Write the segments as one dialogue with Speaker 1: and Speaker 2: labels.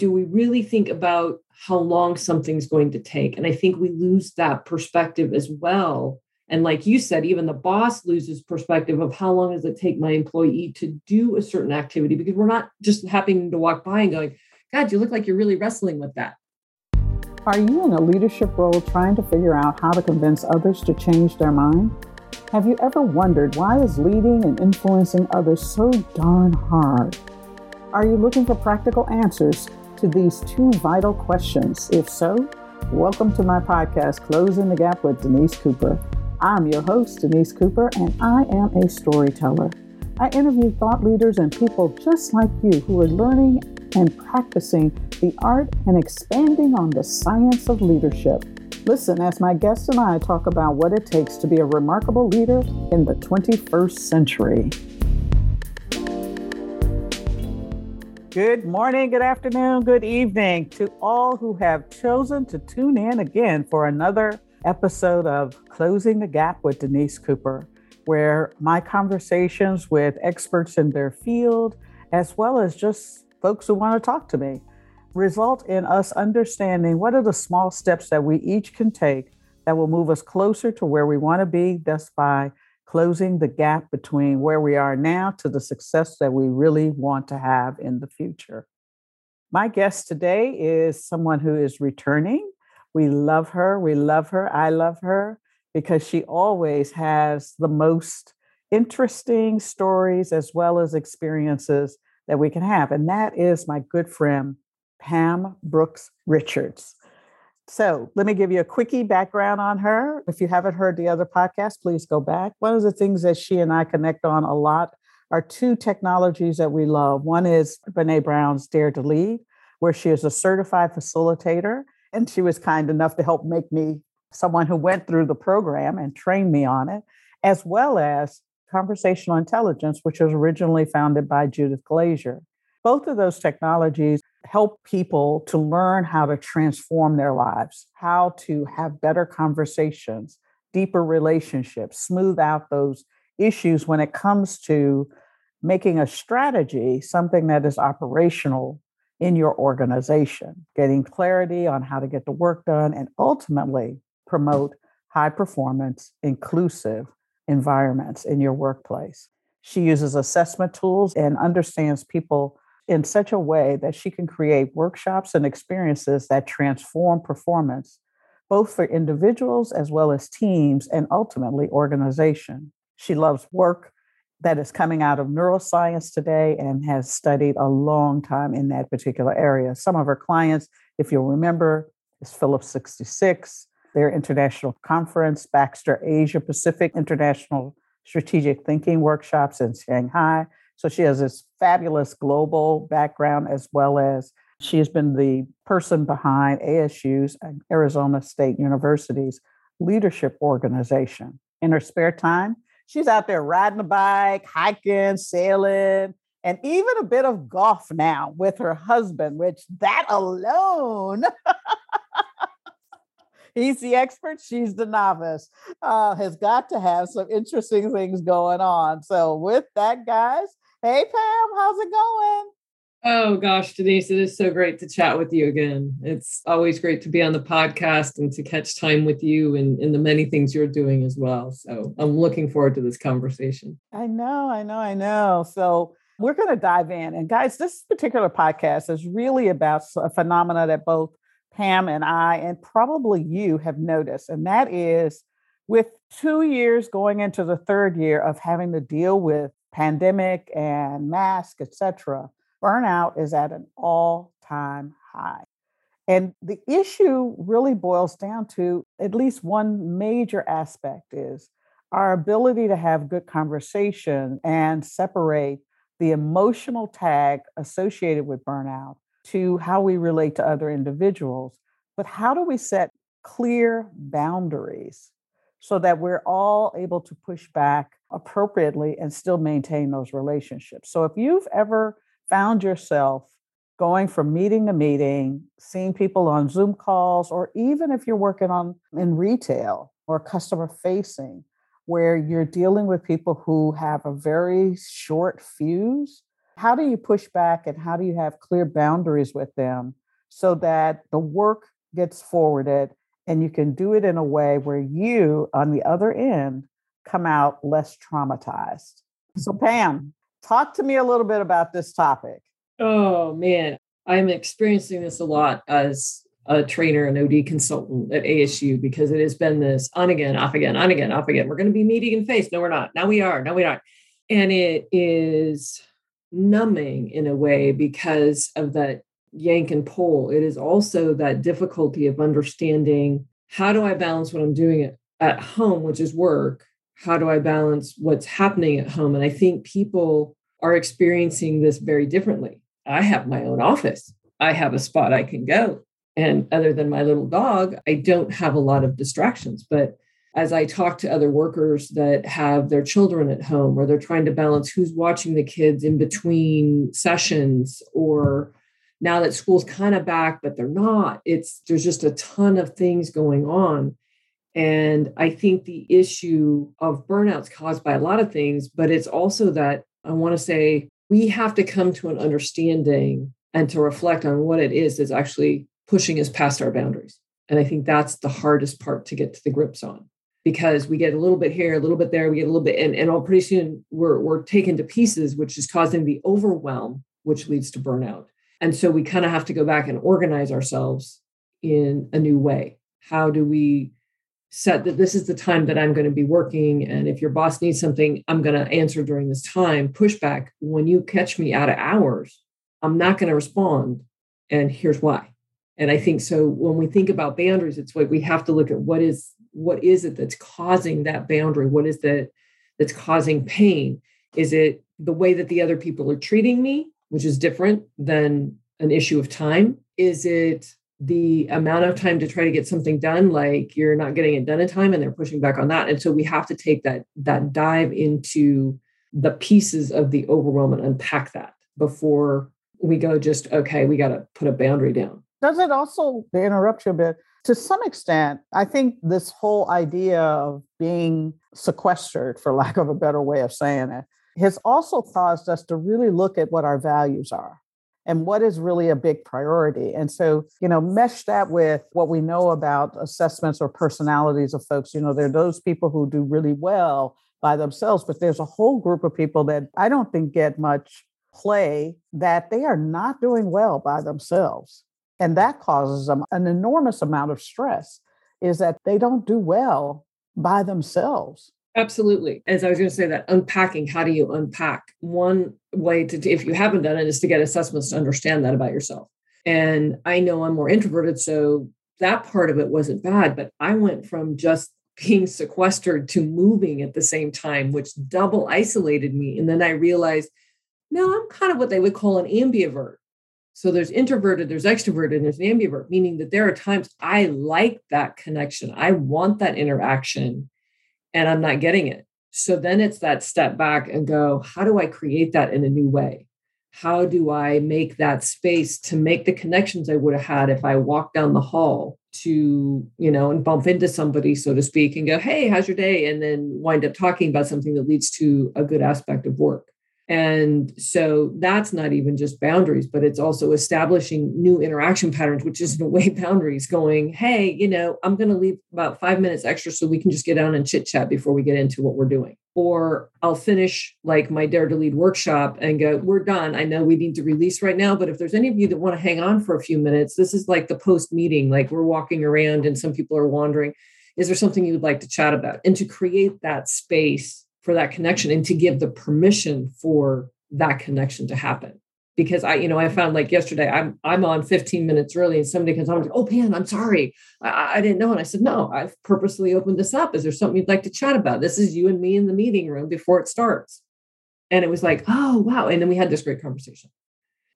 Speaker 1: do we really think about how long something's going to take? And I think we lose that perspective as well. And like you said, even the boss loses perspective of how long does it take my employee to do a certain activity because we're not just happening to walk by and going, God, you look like you're really wrestling with that.
Speaker 2: Are you in a leadership role trying to figure out how to convince others to change their mind? Have you ever wondered why is leading and influencing others so darn hard? Are you looking for practical answers to these two vital questions? If so, welcome to my podcast, Closing the Gap with Denise Cooper. I'm your host, Denise Cooper, and I am a storyteller. I interview thought leaders and people just like you who are learning and practicing the art and expanding on the science of leadership. Listen as my guests and I talk about what it takes to be a remarkable leader in the 21st century. Good morning, good afternoon, good evening to all who have chosen to tune in again for another episode of Closing the Gap with Denise Cooper, where my conversations with experts in their field, as well as just folks who want to talk to me result in us understanding what are the small steps that we each can take that will move us closer to where we want to be, thus by closing the gap between where we are now to the success that we really want to have in the future. My guest today is someone who is returning. We love her. We love her. I love her because she always has the most interesting stories as well as experiences that we can have. And that is my good friend, Pam Brooks Richards. So let me give you a quickie background on her. If you haven't heard the other podcast, please go back. One of the things that she and I connect on a lot are two technologies that we love. One is Brene Brown's Dare to Lead, where she is a certified facilitator, and she was kind enough to help make me someone who went through the program and trained me on it, as well as conversational intelligence, which was originally founded by Judith Glaser. Both of those technologies help people to learn how to transform their lives, how to have better conversations, deeper relationships, smooth out those issues when it comes to making a strategy something that is operational in your organization, getting clarity on how to get the work done, and ultimately promote high performance, inclusive environments in your workplace. She uses assessment tools and understands people in such a way that she can create workshops and experiences that transform performance, both for individuals as well as teams and ultimately organization. She loves work that is coming out of neuroscience today and has studied a long time in that particular area. Some of her clients, if you'll remember, is Phillips 66, their international conference, Baxter Asia Pacific International Strategic Thinking Workshops in Shanghai. So she has this fabulous global background as well as she has been the person behind ASU's Arizona State University's leadership organization. In her spare time, she's out there riding a bike, hiking, sailing, and even a bit of golf now with her husband, which that alone he's the expert, she's the novice, uh, has got to have some interesting things going on. So, with that, guys, hey, Pam, how's it going?
Speaker 1: Oh gosh, Denise, it is so great to chat with you again. It's always great to be on the podcast and to catch time with you and in the many things you're doing as well. So I'm looking forward to this conversation.
Speaker 2: I know, I know, I know. So we're going to dive in. And guys, this particular podcast is really about a phenomena that both Pam and I, and probably you have noticed, and that is with two years going into the third year of having to deal with pandemic and mask, etc., burnout is at an all-time high. And the issue really boils down to at least one major aspect is our ability to have good conversation and separate the emotional tag associated with burnout to how we relate to other individuals, but how do we set clear boundaries so that we're all able to push back appropriately and still maintain those relationships? So if you've ever found yourself going from meeting to meeting, seeing people on Zoom calls, or even if you're working on in retail or customer facing, where you're dealing with people who have a very short fuse how do you push back and how do you have clear boundaries with them so that the work gets forwarded and you can do it in a way where you, on the other end, come out less traumatized? So, mm-hmm. Pam, talk to me a little bit about this topic.
Speaker 1: Oh, man. I'm experiencing this a lot as a trainer and OD consultant at ASU because it has been this on again, off again, on again, off again. We're going to be meeting in face. No, we're not. Now we are. Now we are. And it is numbing in a way because of that yank and pull. It is also that difficulty of understanding how do I balance what I'm doing at, at home, which is work? How do I balance what's happening at home? And I think people are experiencing this very differently. I have my own office. I have a spot I can go. And other than my little dog, I don't have a lot of distractions. But as I talk to other workers that have their children at home or they're trying to balance who's watching the kids in between sessions or now that school's kind of back but they're not it's there's just a ton of things going on and i think the issue of burnout's caused by a lot of things but it's also that i want to say we have to come to an understanding and to reflect on what it is that's actually pushing us past our boundaries and i think that's the hardest part to get to the grips on because we get a little bit here, a little bit there, we get a little bit, and, and all pretty soon we're, we're taken to pieces, which is causing the overwhelm, which leads to burnout. And so we kind of have to go back and organize ourselves in a new way. How do we set that this is the time that I'm going to be working? And if your boss needs something, I'm going to answer during this time. Pushback when you catch me out of hours, I'm not going to respond. And here's why. And I think so when we think about boundaries, it's like we have to look at what is what is it that's causing that boundary? What is that that's causing pain? Is it the way that the other people are treating me, which is different than an issue of time? Is it the amount of time to try to get something done like you're not getting it done in time and they're pushing back on that. And so we have to take that that dive into the pieces of the overwhelm and unpack that before we go just okay we got to put a boundary down.
Speaker 2: Does it also interrupt you a bit to some extent, I think this whole idea of being sequestered, for lack of a better way of saying it, has also caused us to really look at what our values are and what is really a big priority. And so, you know, mesh that with what we know about assessments or personalities of folks. You know, there are those people who do really well by themselves, but there's a whole group of people that I don't think get much play that they are not doing well by themselves and that causes them an enormous amount of stress is that they don't do well by themselves
Speaker 1: absolutely. As i was going to say that unpacking how do you unpack? One way to if you haven't done it is to get assessments to understand that about yourself. And i know i'm more introverted so that part of it wasn't bad but i went from just being sequestered to moving at the same time which double isolated me. And then i realized no i'm kind of what they would call an ambivert. So there's introverted, there's extroverted, and there's an ambivert, meaning that there are times I like that connection. I want that interaction and I'm not getting it. So then it's that step back and go, how do I create that in a new way? How do I make that space to make the connections I would have had if I walked down the hall to, you know, and bump into somebody, so to speak, and go, hey, how's your day? And then wind up talking about something that leads to a good aspect of work. And so that's not even just boundaries, but it's also establishing new interaction patterns, which is in a way boundaries going, hey, you know, I'm going to leave about five minutes extra so we can just get down and chit chat before we get into what we're doing. Or I'll finish like my Dare to Lead workshop and go, we're done. I know we need to release right now, but if there's any of you that want to hang on for a few minutes, this is like the post meeting, like we're walking around and some people are wandering. Is there something you would like to chat about? And to create that space for that connection and to give the permission for that connection to happen because I, you know, I found like yesterday, I'm I'm on 15 minutes early, and somebody comes on goes, "Oh, Pam, I'm sorry, I, I, didn't know." And I said, "No, I've purposely opened this up. Is there something you'd like to chat about? This is you and me in the meeting room before it starts." And it was like, "Oh, wow!" And then we had this great conversation.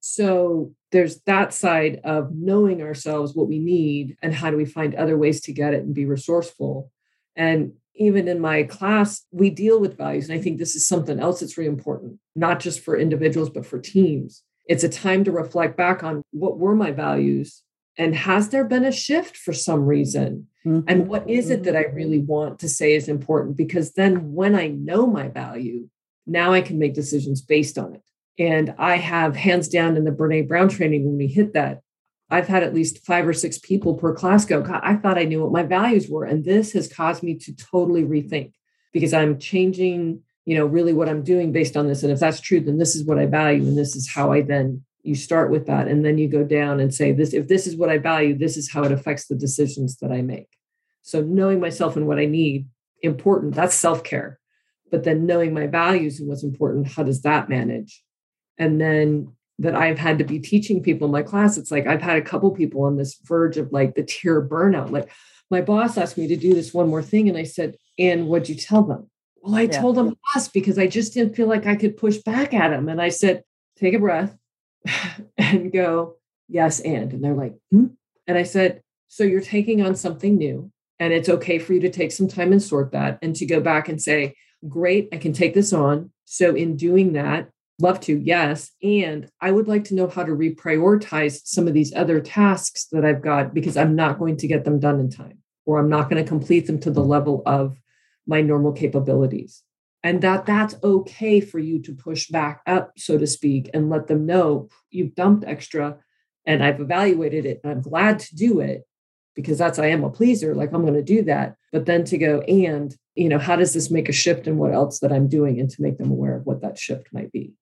Speaker 1: So there's that side of knowing ourselves, what we need, and how do we find other ways to get it and be resourceful. And even in my class, we deal with values. And I think this is something else that's really important, not just for individuals, but for teams. It's a time to reflect back on what were my values and has there been a shift for some reason? Mm-hmm. And what is it that I mm-hmm. really want to say is important? Because then when I know my value, now I can make decisions based on it. And I have hands down in the Brene Brown training when we hit that, I've had at least five or six people per class go, God, I thought I knew what my values were. And this has caused me to totally rethink because I'm changing, you know, really what I'm doing based on this. And if that's true, then this is what I value. And this is how I then you start with that. And then you go down and say, this, if this is what I value, this is how it affects the decisions that I make. So knowing myself and what I need, important, that's self-care. But then knowing my values and what's important, how does that manage? And then that I've had to be teaching people in my class, it's like I've had a couple people on this verge of like the tear burnout. Like my boss asked me to do this one more thing. And I said, and what'd you tell them? Well, I yeah. told them yes, because I just didn't feel like I could push back at them. And I said, take a breath and go, yes, and. And they're like, hmm? And I said, so you're taking on something new. And it's okay for you to take some time and sort that and to go back and say, great, I can take this on. So in doing that, Love to, yes. And I would like to know how to reprioritize some of these other tasks that I've got because I'm not going to get them done in time or I'm not going to complete them to the level of my normal capabilities. And that that's okay for you to push back up, so to speak, and let them know you've dumped extra and I've evaluated it and I'm glad to do it because that's I am a pleaser, like I'm going to do that. But then to go and, you know, how does this make a shift in what else that I'm doing and to make them aware of what that shift might be.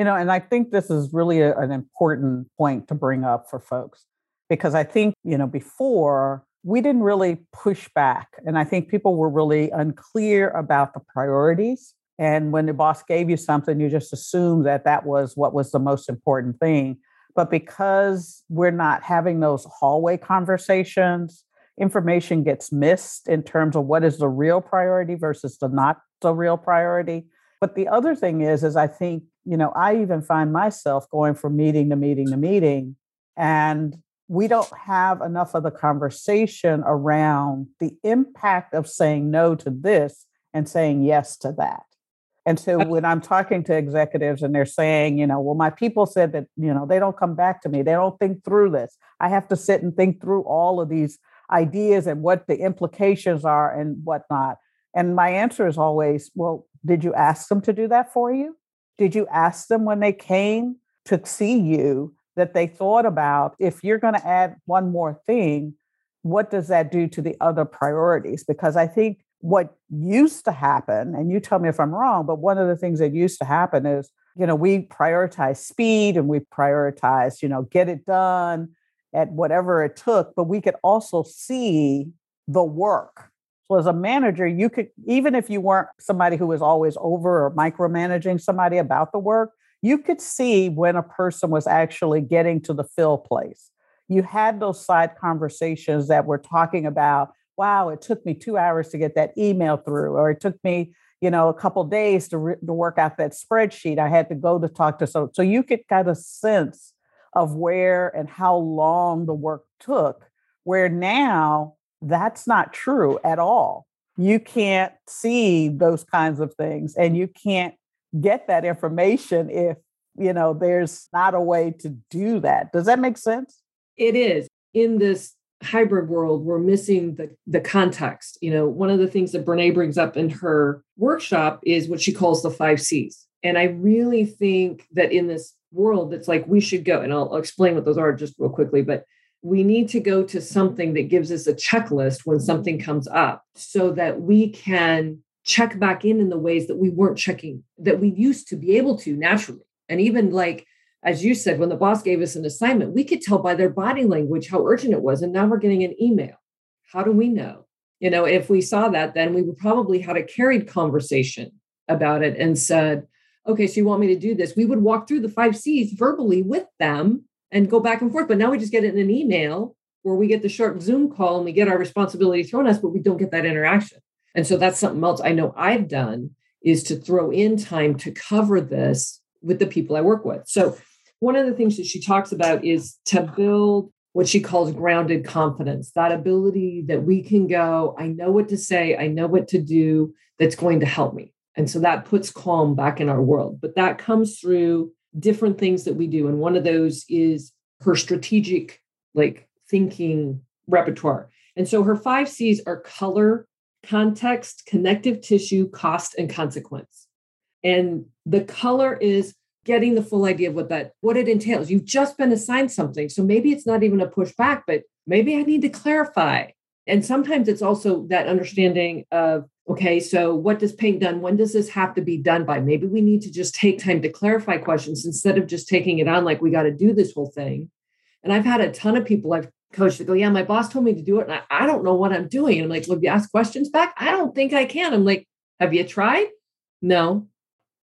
Speaker 2: You know, and I think this is really a, an important point to bring up for folks because I think, you know, before we didn't really push back. And I think people were really unclear about the priorities. And when the boss gave you something, you just assumed that that was what was the most important thing. But because we're not having those hallway conversations, information gets missed in terms of what is the real priority versus the not the real priority. But the other thing is, is I think, you know, I even find myself going from meeting to meeting to meeting, and we don't have enough of the conversation around the impact of saying no to this and saying yes to that. And so when I'm talking to executives and they're saying, you know, well, my people said that, you know, they don't come back to me, they don't think through this. I have to sit and think through all of these ideas and what the implications are and whatnot. And my answer is always, well, did you ask them to do that for you? Did you ask them when they came to see you that they thought about if you're going to add one more thing, what does that do to the other priorities? Because I think what used to happen, and you tell me if I'm wrong, but one of the things that used to happen is, you know, we prioritize speed and we prioritize, you know, get it done at whatever it took, but we could also see the work so as a manager, you could, even if you weren't somebody who was always over or micromanaging somebody about the work, you could see when a person was actually getting to the fill place. You had those side conversations that were talking about, wow, it took me two hours to get that email through, or it took me, you know, a couple days to, re- to work out that spreadsheet. I had to go to talk to so so you could kind of sense of where and how long the work took. Where now that's not true at all. You can't see those kinds of things and you can't get that information if, you know, there's not a way to do that. Does that make sense?
Speaker 1: It is. In this hybrid world, we're missing the, the context. You know, one of the things that Brene brings up in her workshop is what she calls the five C's. And I really think that in this world, it's like we should go, and I'll, I'll explain what those are just real quickly, but we need to go to something that gives us a checklist when mm-hmm. something comes up so that we can check back in in the ways that we weren't checking that we used to be able to naturally. And even like as you said when the boss gave us an assignment we could tell by their body language how urgent it was and now we're getting an email. How do we know? You know if we saw that then we would probably had a carried conversation about it and said okay so you want me to do this? We would walk through the five c's verbally with them and go back and forth. But now we just get it in an email where we get the short Zoom call and we get our responsibility thrown at us, but we don't get that interaction. And so that's something else I know I've done is to throw in time to cover this with the people I work with. So one of the things that she talks about is to build what she calls grounded confidence, that ability that we can go, I know what to say, I know what to do that's going to help me. And so that puts calm back in our world. But that comes through different things that we do. And one of those is her strategic, like thinking repertoire. And so her five C's are color, context, connective tissue, cost, and consequence. And the color is getting the full idea of what that what it entails. You've just been assigned something. So maybe it's not even a pushback, but maybe I need to clarify. And sometimes it's also that understanding of okay, so what does paint done? When does this have to be done by? Maybe we need to just take time to clarify questions instead of just taking it on like we got to do this whole thing. And I've had a ton of people I've coached that go, Yeah, my boss told me to do it. And I, I don't know what I'm doing. And I'm like, Well, you ask questions back? I don't think I can. I'm like, Have you tried? No,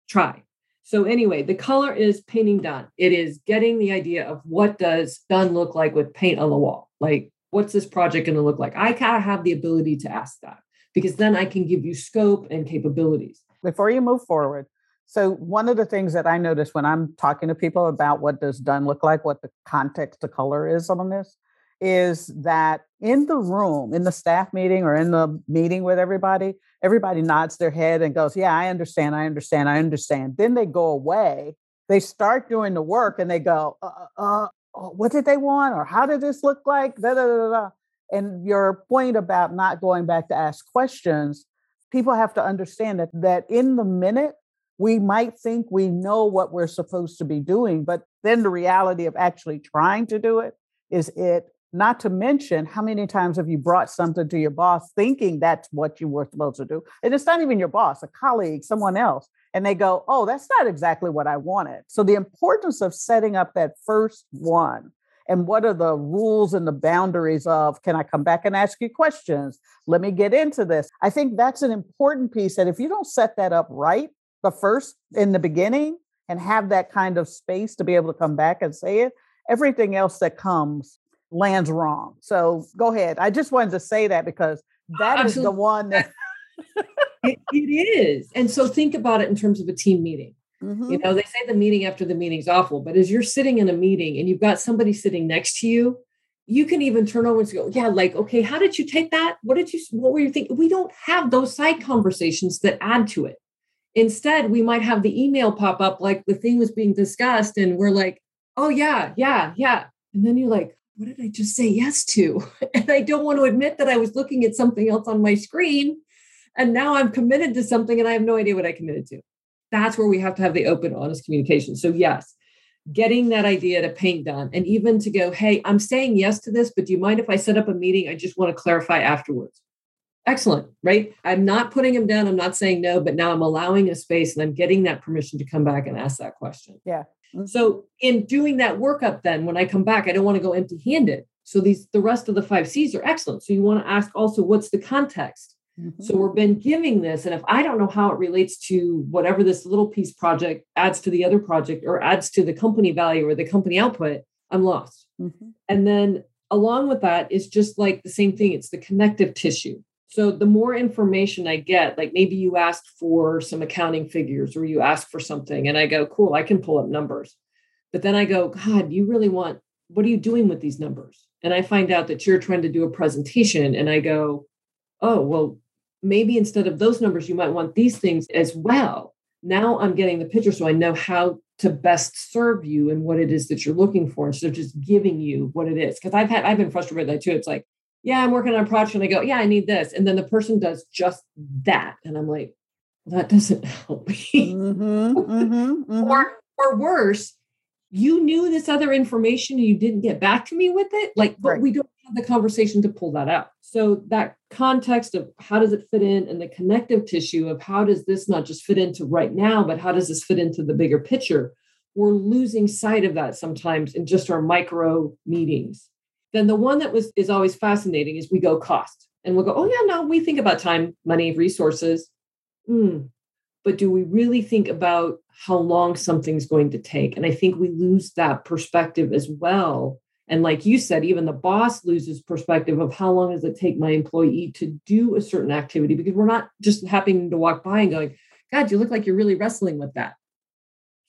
Speaker 1: try. So anyway, the color is painting done. It is getting the idea of what does done look like with paint on the wall. Like, what's this project going to look like? I gotta have the ability to ask that because then I can give you scope and capabilities.
Speaker 2: Before you move forward, so one of the things that I notice when I'm talking to people about what does done look like, what the context, the color is on this, is that in the room, in the staff meeting or in the meeting with everybody, everybody nods their head and goes, Yeah, I understand, I understand, I understand. Then they go away, they start doing the work and they go, uh, uh, uh oh, What did they want? Or how did this look like? Da, da, da, da. And your point about not going back to ask questions, people have to understand that, that in the minute, we might think we know what we're supposed to be doing, but then the reality of actually trying to do it is it not to mention, how many times have you brought something to your boss thinking that's what you were supposed to do? And it's not even your boss, a colleague, someone else. And they go, oh, that's not exactly what I wanted. So the importance of setting up that first one and what are the rules and the boundaries of can I come back and ask you questions? Let me get into this. I think that's an important piece that if you don't set that up right, the first in the beginning and have that kind of space to be able to come back and say it, everything else that comes lands wrong. So go ahead. I just wanted to say that because that Absolutely. is the one that
Speaker 1: it, it is. And so think about it in terms of a team meeting. Mm-hmm. You know, they say the meeting after the meeting's awful, but as you're sitting in a meeting and you've got somebody sitting next to you, you can even turn over and go, Yeah, like, okay, how did you take that? What did you, what were you thinking? We don't have those side conversations that add to it. Instead, we might have the email pop up like the thing was being discussed, and we're like, Oh, yeah, yeah, yeah. And then you're like, what did I just say yes to? And I don't want to admit that I was looking at something else on my screen. And now I'm committed to something and I have no idea what I committed to. That's where we have to have the open, honest communication. So, yes, getting that idea to paint done and even to go, hey, I'm saying yes to this, but do you mind if I set up a meeting? I just want to clarify afterwards. Excellent, right? I'm not putting him down. I'm not saying no, but now I'm allowing a space and I'm getting that permission to come back and ask that question.
Speaker 2: Yeah.
Speaker 1: So in doing that workup, then when I come back, I don't want to go empty handed. So these the rest of the five C's are excellent. So you want to ask also what's the context? Mm-hmm. So we've been giving this, and if I don't know how it relates to whatever this little piece project adds to the other project or adds to the company value or the company output, I'm lost. Mm-hmm. And then along with that is just like the same thing. It's the connective tissue. So the more information I get, like maybe you asked for some accounting figures or you ask for something, and I go, cool, I can pull up numbers. But then I go, God, you really want, what are you doing with these numbers? And I find out that you're trying to do a presentation, and I go, oh, well, maybe instead of those numbers, you might want these things as well. Now I'm getting the picture so I know how to best serve you and what it is that you're looking for instead of just giving you what it is. Because I've had I've been frustrated with that too. It's like, yeah, I'm working on a project and I go, yeah, I need this. And then the person does just that. And I'm like, well, that doesn't help me. Mm-hmm, mm-hmm, mm-hmm. or, or worse, you knew this other information and you didn't get back to me with it. Like, but right. we don't have the conversation to pull that out. So that context of how does it fit in and the connective tissue of how does this not just fit into right now, but how does this fit into the bigger picture? We're losing sight of that sometimes in just our micro meetings. Then the one that was is always fascinating is we go cost and we'll go, oh yeah, no, we think about time, money, resources. Mm. But do we really think about how long something's going to take? And I think we lose that perspective as well. And like you said, even the boss loses perspective of how long does it take my employee to do a certain activity because we're not just happening to walk by and going, God, you look like you're really wrestling with that.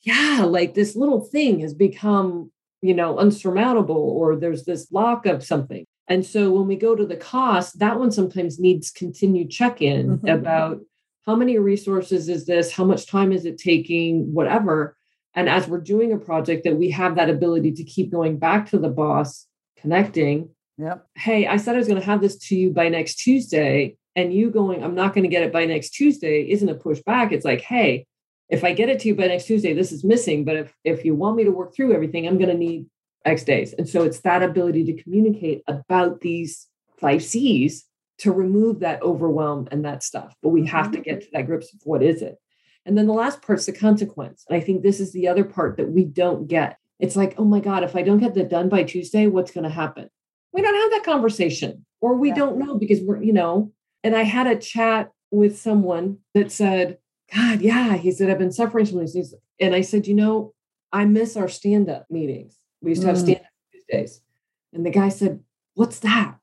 Speaker 1: Yeah, like this little thing has become you know unsurmountable or there's this lock of something. And so when we go to the cost that one sometimes needs continued check-in mm-hmm. about how many resources is this how much time is it taking whatever. And as we're doing a project that we have that ability to keep going back to the boss connecting
Speaker 2: yep.
Speaker 1: Hey i said i was going to have this to you by next tuesday and you going i'm not going to get it by next tuesday isn't a pushback it's like hey if I get it to you by next Tuesday, this is missing. But if if you want me to work through everything, I'm going to need X days. And so it's that ability to communicate about these five C's to remove that overwhelm and that stuff. But we have to mm-hmm. get to that grips of what is it. And then the last part's the consequence. And I think this is the other part that we don't get. It's like, oh my God, if I don't get that done by Tuesday, what's going to happen? We don't have that conversation, or we yeah. don't know because we're, you know. And I had a chat with someone that said, God, yeah, he said, I've been suffering from these. And I said, you know, I miss our stand up meetings. We used to have mm. stand up Tuesdays. And the guy said, What's that?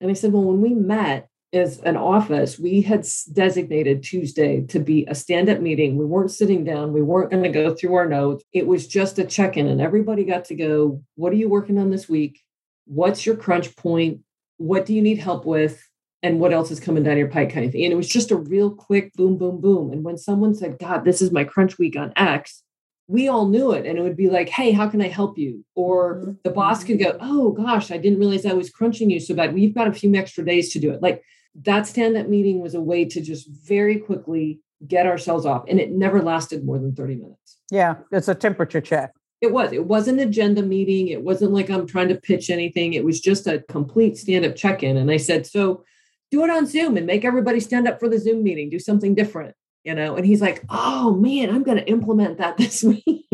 Speaker 1: And I said, Well, when we met as an office, we had designated Tuesday to be a stand up meeting. We weren't sitting down, we weren't going to go through our notes. It was just a check in, and everybody got to go, What are you working on this week? What's your crunch point? What do you need help with? And what else is coming down your pipe kind of thing. And it was just a real quick boom, boom, boom. And when someone said, God, this is my crunch week on X, we all knew it. And it would be like hey how can i help you? Or mm-hmm. the boss could go oh gosh i didn't realize i was crunching you so bad. We've got a few extra days to do it. Like that stand-up meeting was a way to just very quickly get ourselves off. And it never lasted more than 30 minutes.
Speaker 2: Yeah it's a temperature check.
Speaker 1: It was. It was an agenda meeting. It wasn't like i'm trying to pitch anything. It was just a complete stand-up check-in. And i said so do it on zoom and make everybody stand up for the zoom meeting do something different you know and he's like oh man i'm going to implement that this week.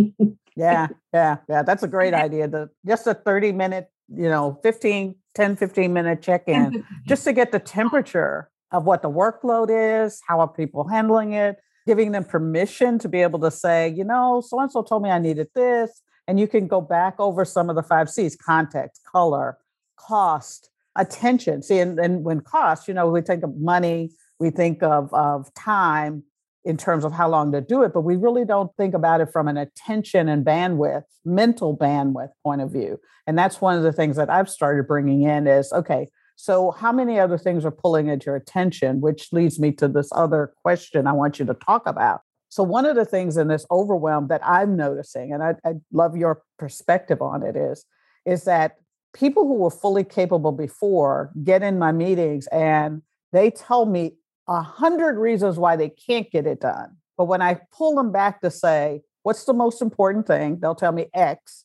Speaker 2: Yeah yeah yeah that's a great idea the just a 30 minute you know 15 10 15 minute check-in just to get the oh. temperature of what the workload is how are people handling it giving them permission to be able to say you know so and so told me i needed this and you can go back over some of the five c's context color cost attention see and, and when cost you know we think of money we think of, of time in terms of how long to do it, but we really don't think about it from an attention and bandwidth, mental bandwidth point of view. And that's one of the things that I've started bringing in is okay, so how many other things are pulling at your attention, which leads me to this other question I want you to talk about. So, one of the things in this overwhelm that I'm noticing, and I, I love your perspective on it, is, is that people who were fully capable before get in my meetings and they tell me a hundred reasons why they can't get it done. But when I pull them back to say, what's the most important thing? They'll tell me X.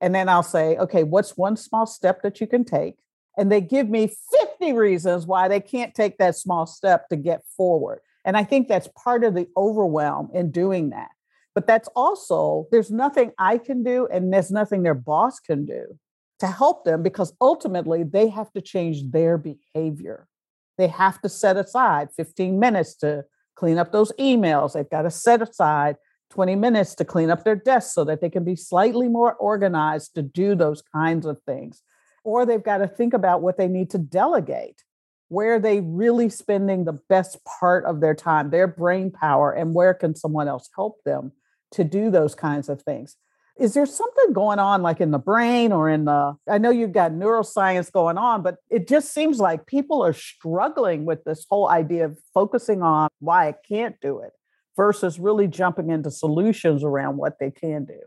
Speaker 2: And then I'll say, okay, what's one small step that you can take? And they give me 50 reasons why they can't take that small step to get forward. And I think that's part of the overwhelm in doing that. But that's also, there's nothing I can do and there's nothing their boss can do to help them because ultimately they have to change their behavior. They have to set aside 15 minutes to clean up those emails. They've got to set aside 20 minutes to clean up their desk so that they can be slightly more organized to do those kinds of things. Or they've got to think about what they need to delegate. Where are they really spending the best part of their time, their brain power, and where can someone else help them to do those kinds of things? Is there something going on like in the brain or in the I know you've got neuroscience going on, but it just seems like people are struggling with this whole idea of focusing on why I can't do it versus really jumping into solutions around what they can do.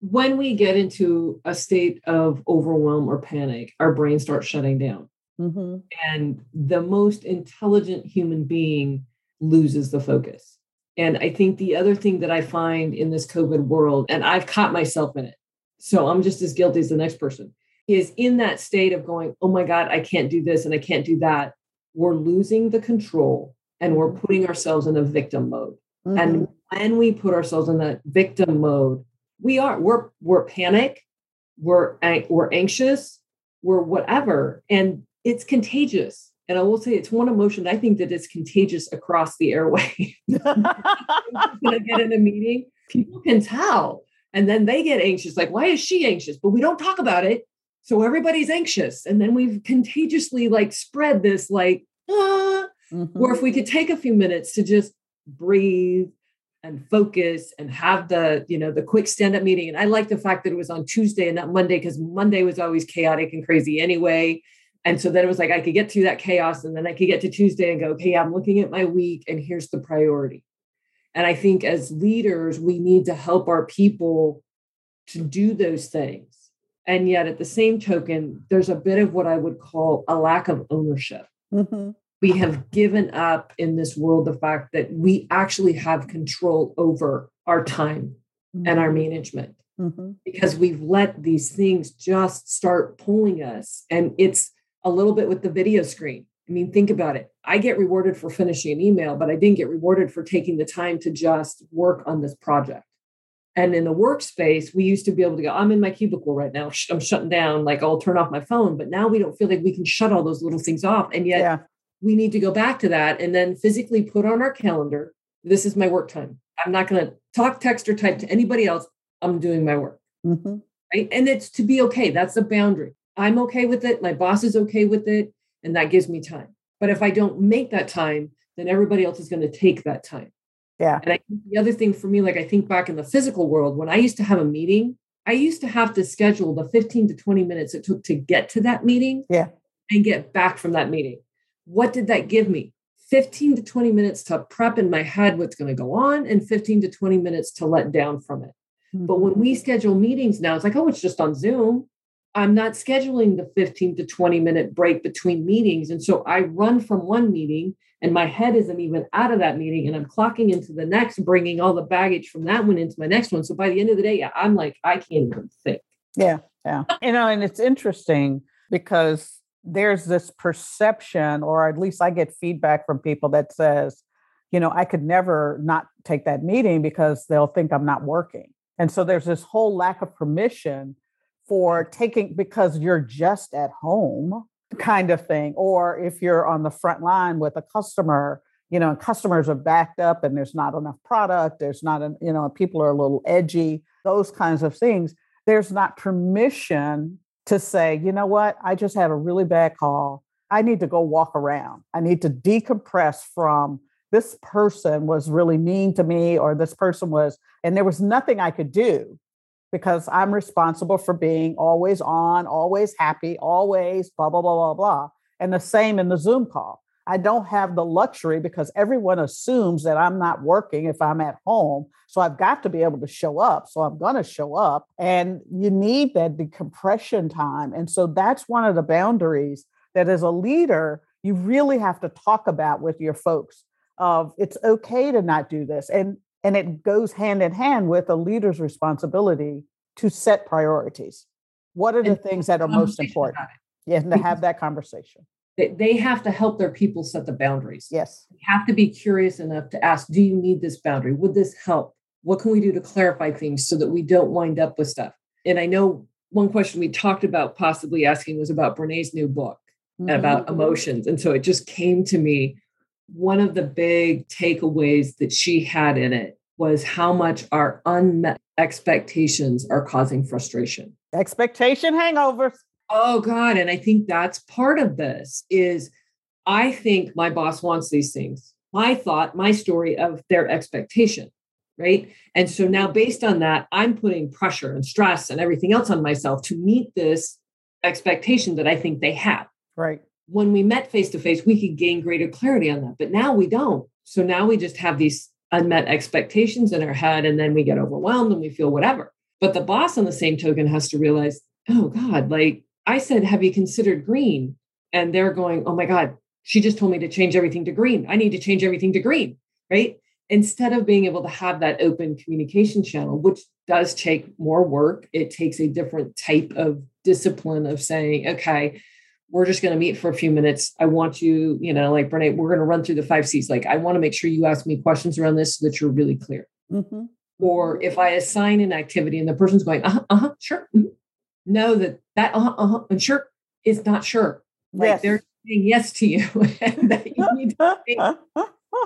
Speaker 1: When we get into a state of overwhelm or panic, our brain starts shutting down. Mm-hmm. And the most intelligent human being loses the focus. And I think the other thing that I find in this COVID world, and I've caught myself in it, so I'm just as guilty as the next person, is in that state of going, oh my God, I can't do this and I can't do that. We're losing the control and we're putting ourselves in a victim mode. Mm-hmm. And when we put ourselves in that victim mode, we are, we're, we're panic, we're, we're anxious, we're whatever. And it's contagious and I will say it's one emotion I think that is contagious across the airway. when I get in a meeting, people can tell. And then they get anxious, like, why is she anxious? But we don't talk about it. So everybody's anxious. And then we've contagiously like spread this, like, ah, mm-hmm. or if we could take a few minutes to just breathe and focus and have the you know the quick stand up meeting and i like the fact that it was on tuesday and not monday because monday was always chaotic and crazy anyway and so then it was like I could get through that chaos and then I could get to Tuesday and go, okay, I'm looking at my week and here's the priority. And I think as leaders, we need to help our people to do those things. And yet at the same token, there's a bit of what I would call a lack of ownership. Mm-hmm. We have given up in this world the fact that we actually have control over our time mm-hmm. and our mm-hmm. management mm-hmm. because we've let these things just start pulling us. And it's a little bit with the video screen. I mean, think about it. I get rewarded for finishing an email, but I didn't get rewarded for taking the time to just work on this project. And in the workspace, we used to be able to go, I'm in my cubicle right now. I'm shutting down, like I'll turn off my phone. But now we don't feel like we can shut all those little things off. And yet yeah. we need to go back to that and then physically put on our calendar this is my work time. I'm not going to talk, text, or type to anybody else. I'm doing my work. Mm-hmm. Right. And it's to be okay. That's the boundary. I'm okay with it. My boss is okay with it. And that gives me time. But if I don't make that time, then everybody else is going to take that time.
Speaker 2: Yeah.
Speaker 1: And I think the other thing for me, like I think back in the physical world, when I used to have a meeting, I used to have to schedule the 15 to 20 minutes it took to get to that meeting.
Speaker 2: Yeah.
Speaker 1: And get back from that meeting. What did that give me? 15 to 20 minutes to prep in my head what's going to go on and 15 to 20 minutes to let down from it. Mm-hmm. But when we schedule meetings now, it's like, oh, it's just on Zoom. I'm not scheduling the 15 to 20 minute break between meetings. And so I run from one meeting and my head isn't even out of that meeting and I'm clocking into the next, bringing all the baggage from that one into my next one. So by the end of the day, I'm like, I can't even think.
Speaker 2: Yeah. Yeah. you know, and it's interesting because there's this perception, or at least I get feedback from people that says, you know, I could never not take that meeting because they'll think I'm not working. And so there's this whole lack of permission for taking because you're just at home kind of thing. Or if you're on the front line with a customer, you know, customers are backed up and there's not enough product, there's not, a, you know, people are a little edgy, those kinds of things. There's not permission to say, you know what, I just had a really bad call. I need to go walk around. I need to decompress from this person was really mean to me, or this person was, and there was nothing I could do because I'm responsible for being always on, always happy, always blah, blah, blah, blah, blah. And the same in the Zoom call. I don't have the luxury because everyone assumes that I'm not working if I'm at home. So I've got to be able to show up. So I'm going to show up. And you need that decompression time. And so that's one of the boundaries that as a leader, you really have to talk about with your folks of it's okay to not do this. And and it goes hand in hand with a leader's responsibility to set priorities. What are the things that are most important? Yeah, and to have that conversation
Speaker 1: they have to help their people set the boundaries.
Speaker 2: Yes.
Speaker 1: You have to be curious enough to ask, do you need this boundary? Would this help? What can we do to clarify things so that we don't wind up with stuff? And I know one question we talked about possibly asking was about Brene's new book mm-hmm. about emotions. And so it just came to me. One of the big takeaways that she had in it was how much our unmet expectations are causing frustration.
Speaker 2: Expectation hangovers.
Speaker 1: Oh God. And I think that's part of this is I think my boss wants these things. My thought, my story of their expectation. Right. And so now based on that, I'm putting pressure and stress and everything else on myself to meet this expectation that I think they have.
Speaker 2: Right.
Speaker 1: When we met face to face, we could gain greater clarity on that. But now we don't. So now we just have these unmet expectations in our head and then we get overwhelmed and we feel whatever. But the boss, on the same token, has to realize, oh God, like I said, Have you considered green? And they're going, Oh my God, she just told me to change everything to green. I need to change everything to green, right? Instead of being able to have that open communication channel, which does take more work, it takes a different type of discipline of saying, okay, we're just going to meet for a few minutes. I want you, you know, like Brene, we're going to run through the five C's. Like, I want to make sure you ask me questions around this so that you're really clear. Mm-hmm. Or if I assign an activity and the person's going, uh huh, uh-huh sure, mm-hmm know that that uh-huh, uh-huh, and sure is not sure. Like yes. they're saying yes to you, and that you need to take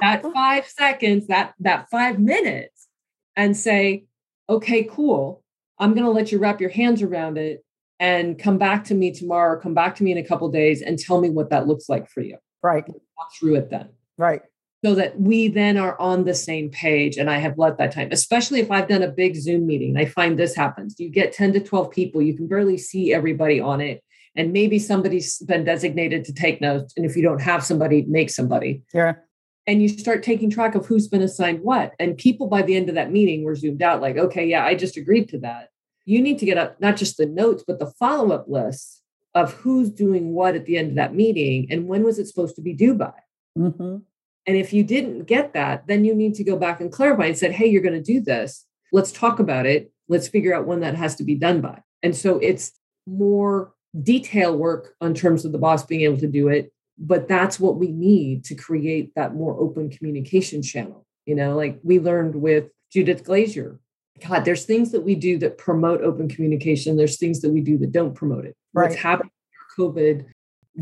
Speaker 1: that five seconds, that that five minutes, and say, okay, cool. I'm going to let you wrap your hands around it and come back to me tomorrow. Come back to me in a couple days and tell me what that looks like for you.
Speaker 2: Right.
Speaker 1: Walk through it then.
Speaker 2: Right
Speaker 1: so that we then are on the same page and i have let that time especially if i've done a big zoom meeting i find this happens you get 10 to 12 people you can barely see everybody on it and maybe somebody's been designated to take notes and if you don't have somebody make somebody
Speaker 2: yeah
Speaker 1: and you start taking track of who's been assigned what and people by the end of that meeting were zoomed out like okay yeah i just agreed to that you need to get up not just the notes but the follow-up list of who's doing what at the end of that meeting and when was it supposed to be due by mm-hmm And if you didn't get that, then you need to go back and clarify and said, hey, you're going to do this. Let's talk about it. Let's figure out when that has to be done by. And so it's more detail work on terms of the boss being able to do it. But that's what we need to create that more open communication channel. You know, like we learned with Judith Glaser. God, there's things that we do that promote open communication. There's things that we do that don't promote it. Right. What's happening in our COVID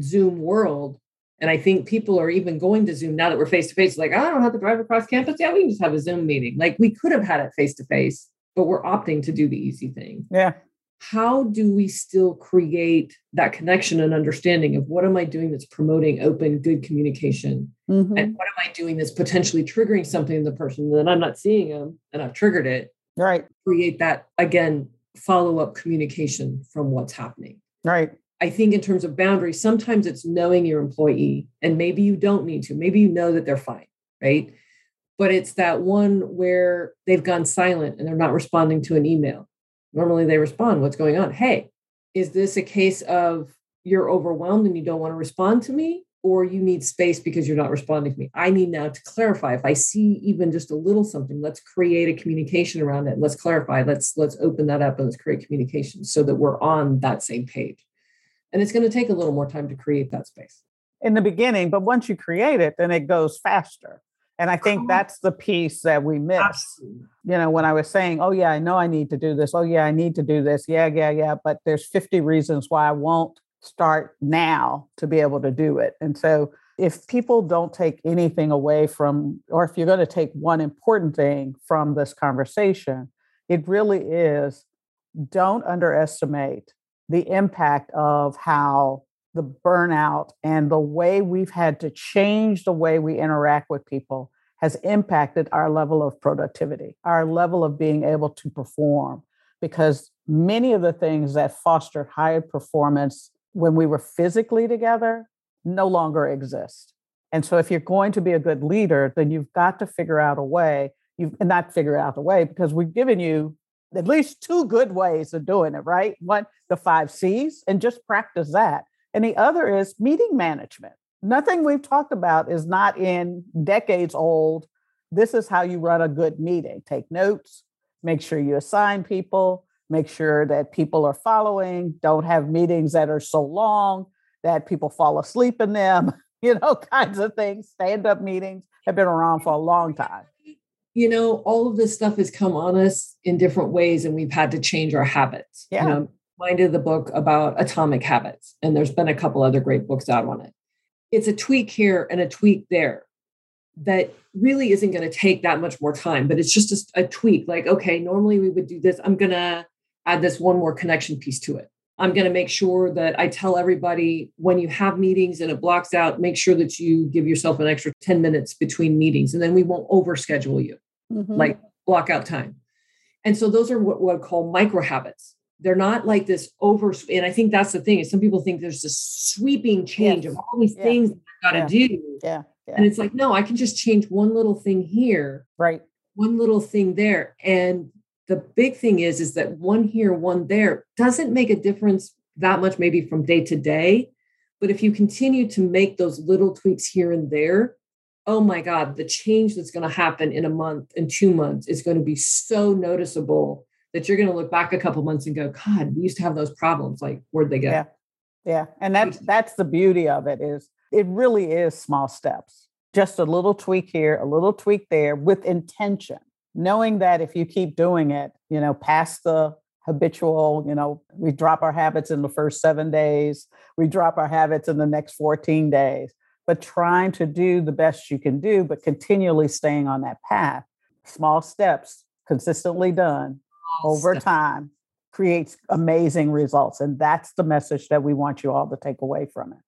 Speaker 1: Zoom world and I think people are even going to Zoom now that we're face to face, like, oh, I don't have to drive across campus. Yeah, we can just have a Zoom meeting. Like we could have had it face to face, but we're opting to do the easy thing.
Speaker 2: Yeah.
Speaker 1: How do we still create that connection and understanding of what am I doing that's promoting open, good communication? Mm-hmm. And what am I doing that's potentially triggering something in the person that I'm not seeing them and I've triggered it?
Speaker 2: Right.
Speaker 1: Create that again, follow up communication from what's happening.
Speaker 2: Right.
Speaker 1: I think in terms of boundaries, sometimes it's knowing your employee, and maybe you don't need to. Maybe you know that they're fine, right? But it's that one where they've gone silent and they're not responding to an email. Normally they respond, What's going on? Hey, is this a case of you're overwhelmed and you don't want to respond to me? Or you need space because you're not responding to me. I need now to clarify. If I see even just a little something, let's create a communication around it. Let's clarify. Let's let's open that up and let's create communication so that we're on that same page. And it's going to take a little more time to create that space.
Speaker 2: In the beginning, but once you create it, then it goes faster. And I think uh-huh. that's the piece that we miss. Absolutely. You know, when I was saying, oh, yeah, I know I need to do this. Oh, yeah, I need to do this. Yeah, yeah, yeah. But there's 50 reasons why I won't start now to be able to do it. And so if people don't take anything away from, or if you're going to take one important thing from this conversation, it really is don't underestimate the impact of how the burnout and the way we've had to change the way we interact with people has impacted our level of productivity, our level of being able to perform. Because many of the things that fostered high performance when we were physically together no longer exist. And so, if you're going to be a good leader, then you've got to figure out a way. You've not figure out a way because we've given you at least two good ways of doing it, right? One, the five C's, and just practice that. And the other is meeting management. Nothing we've talked about is not in decades old. This is how you run a good meeting. Take notes, make sure you assign people, make sure that people are following, don't have meetings that are so long that people fall asleep in them, you know, kinds of things. Stand up meetings have been around for a long time
Speaker 1: you know, all of this stuff has come on us in different ways and we've had to change our habits.
Speaker 2: Yeah.
Speaker 1: You know, minded the book about atomic habits, and there's been a couple other great books out on it. It's a tweak here and a tweak there that really isn't going to take that much more time, but it's just a, a tweak. Like, okay, normally we would do this. I'm going to add this one more connection piece to it. I'm going to make sure that I tell everybody when you have meetings and it blocks out, make sure that you give yourself an extra 10 minutes between meetings and then we won't overschedule you mm-hmm. like block out time. And so those are what, what I call micro habits. They're not like this over, and I think that's the thing is some people think there's this sweeping change yes. of all these yeah. things that I got to
Speaker 2: yeah.
Speaker 1: do.
Speaker 2: Yeah. yeah.
Speaker 1: And it's like, no, I can just change one little thing here.
Speaker 2: Right.
Speaker 1: One little thing there. And the big thing is, is that one here, one there doesn't make a difference that much, maybe from day to day. But if you continue to make those little tweaks here and there, oh my God, the change that's going to happen in a month and two months is going to be so noticeable that you're going to look back a couple months and go, God, we used to have those problems. Like, where'd they go?
Speaker 2: Yeah. Yeah. And that's that's the beauty of it is it really is small steps. Just a little tweak here, a little tweak there with intention, knowing that if you keep doing it, you know, past the habitual, you know, we drop our habits in the first seven days, we drop our habits in the next 14 days but trying to do the best you can do, but continually staying on that path. Small steps, consistently done over time, creates amazing results. And that's the message that we want you all to take away from it.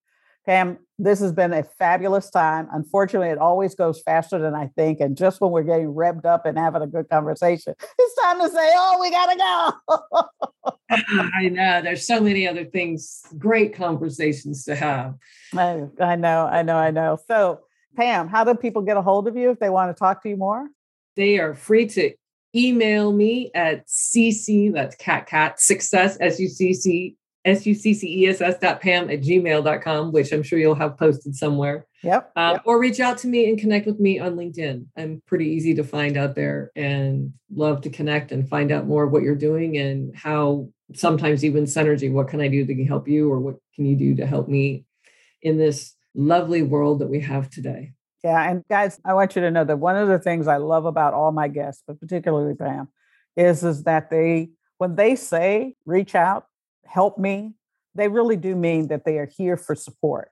Speaker 2: Pam, this has been a fabulous time. Unfortunately, it always goes faster than I think. And just when we're getting revved up and having a good conversation, it's time to say, oh, we got to
Speaker 1: go. I know. There's so many other things, great conversations to have.
Speaker 2: I, I know, I know, I know. So, Pam, how do people get a hold of you if they want to talk to you more?
Speaker 1: They are free to email me at cc, that's cat cat success, S U C C S-U-C-C-E-S-S dot Pam at gmail.com, which I'm sure you'll have posted somewhere.
Speaker 2: Yep,
Speaker 1: uh,
Speaker 2: yep.
Speaker 1: Or reach out to me and connect with me on LinkedIn. I'm pretty easy to find out there and love to connect and find out more of what you're doing and how sometimes even synergy, what can I do to help you or what can you do to help me in this lovely world that we have today?
Speaker 2: Yeah, and guys, I want you to know that one of the things I love about all my guests, but particularly Pam, is is that they when they say reach out, help me, they really do mean that they are here for support.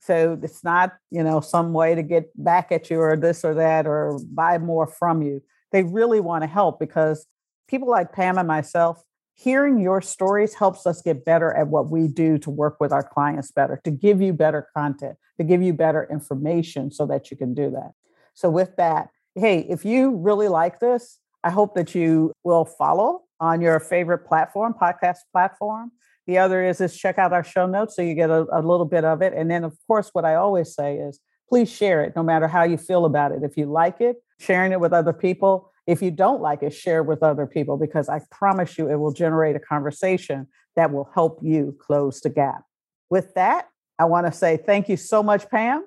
Speaker 2: So it's not, you know, some way to get back at you or this or that or buy more from you. They really want to help because people like Pam and myself, hearing your stories helps us get better at what we do to work with our clients better, to give you better content, to give you better information so that you can do that. So, with that, hey, if you really like this, I hope that you will follow on your favorite platform, podcast platform. The other is is check out our show notes so you get a, a little bit of it. And then, of course, what I always say is please share it no matter how you feel about it. If you like it, sharing it with other people. If you don't like it, share with other people because I promise you it will generate a conversation that will help you close the gap. With that, I want to say thank you so much, Pam.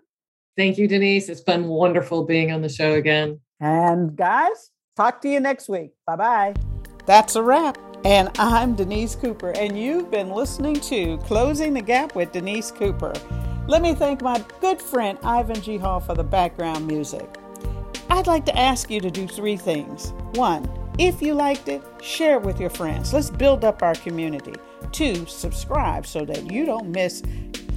Speaker 1: Thank you, Denise. It's been wonderful being on the show again.
Speaker 2: And guys, talk to you next week. Bye bye. That's a wrap. And I'm Denise Cooper, and you've been listening to Closing the Gap with Denise Cooper. Let me thank my good friend Ivan G. Hall for the background music. I'd like to ask you to do three things. One, if you liked it, share it with your friends. Let's build up our community. Two, subscribe so that you don't miss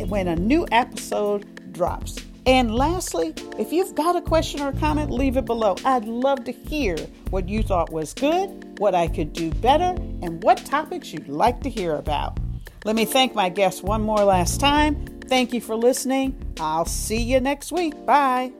Speaker 2: when a new episode drops. And lastly, if you've got a question or a comment, leave it below. I'd love to hear what you thought was good, what I could do better, and what topics you'd like to hear about. Let me thank my guests one more last time. Thank you for listening. I'll see you next week. Bye.